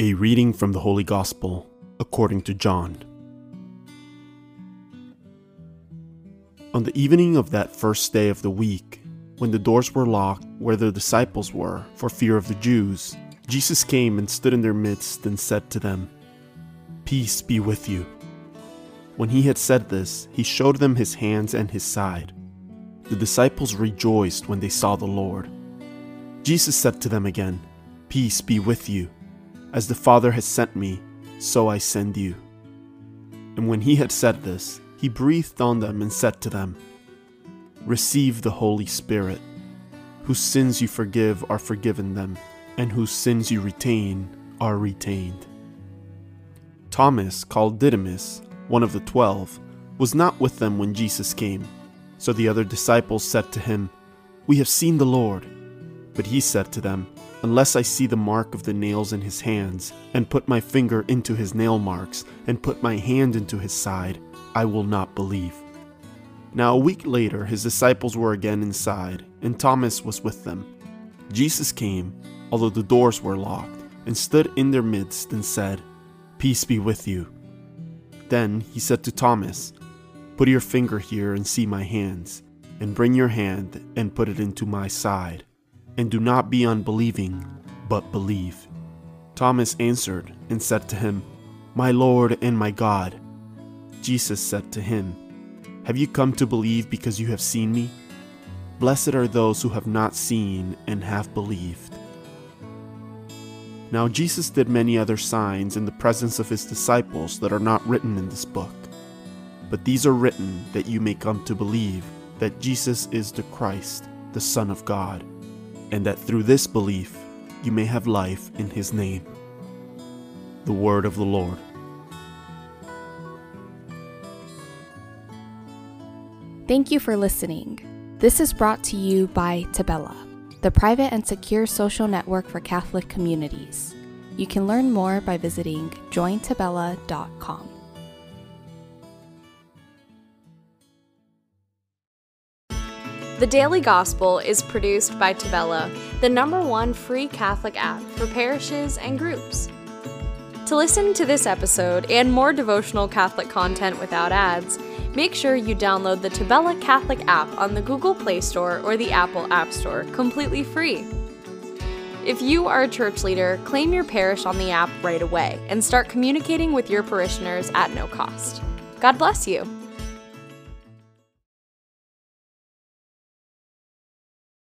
A reading from the Holy Gospel according to John. On the evening of that first day of the week, when the doors were locked where the disciples were for fear of the Jews, Jesus came and stood in their midst and said to them, Peace be with you. When he had said this, he showed them his hands and his side. The disciples rejoiced when they saw the Lord. Jesus said to them again, Peace be with you. As the Father has sent me, so I send you. And when he had said this, he breathed on them and said to them, Receive the Holy Spirit. Whose sins you forgive are forgiven them, and whose sins you retain are retained. Thomas, called Didymus, one of the twelve, was not with them when Jesus came. So the other disciples said to him, We have seen the Lord. But he said to them, Unless I see the mark of the nails in his hands, and put my finger into his nail marks, and put my hand into his side, I will not believe. Now a week later, his disciples were again inside, and Thomas was with them. Jesus came, although the doors were locked, and stood in their midst and said, Peace be with you. Then he said to Thomas, Put your finger here and see my hands, and bring your hand and put it into my side and do not be unbelieving, but believe. Thomas answered and said to him, My Lord and my God. Jesus said to him, Have you come to believe because you have seen me? Blessed are those who have not seen and have believed. Now Jesus did many other signs in the presence of his disciples that are not written in this book. But these are written that you may come to believe that Jesus is the Christ, the Son of God and that through this belief you may have life in His name. The Word of the Lord. Thank you for listening. This is brought to you by Tabella, the private and secure social network for Catholic communities. You can learn more by visiting jointabella.com. The Daily Gospel is produced by Tabella, the number one free Catholic app for parishes and groups. To listen to this episode and more devotional Catholic content without ads, make sure you download the Tabella Catholic app on the Google Play Store or the Apple App Store completely free. If you are a church leader, claim your parish on the app right away and start communicating with your parishioners at no cost. God bless you.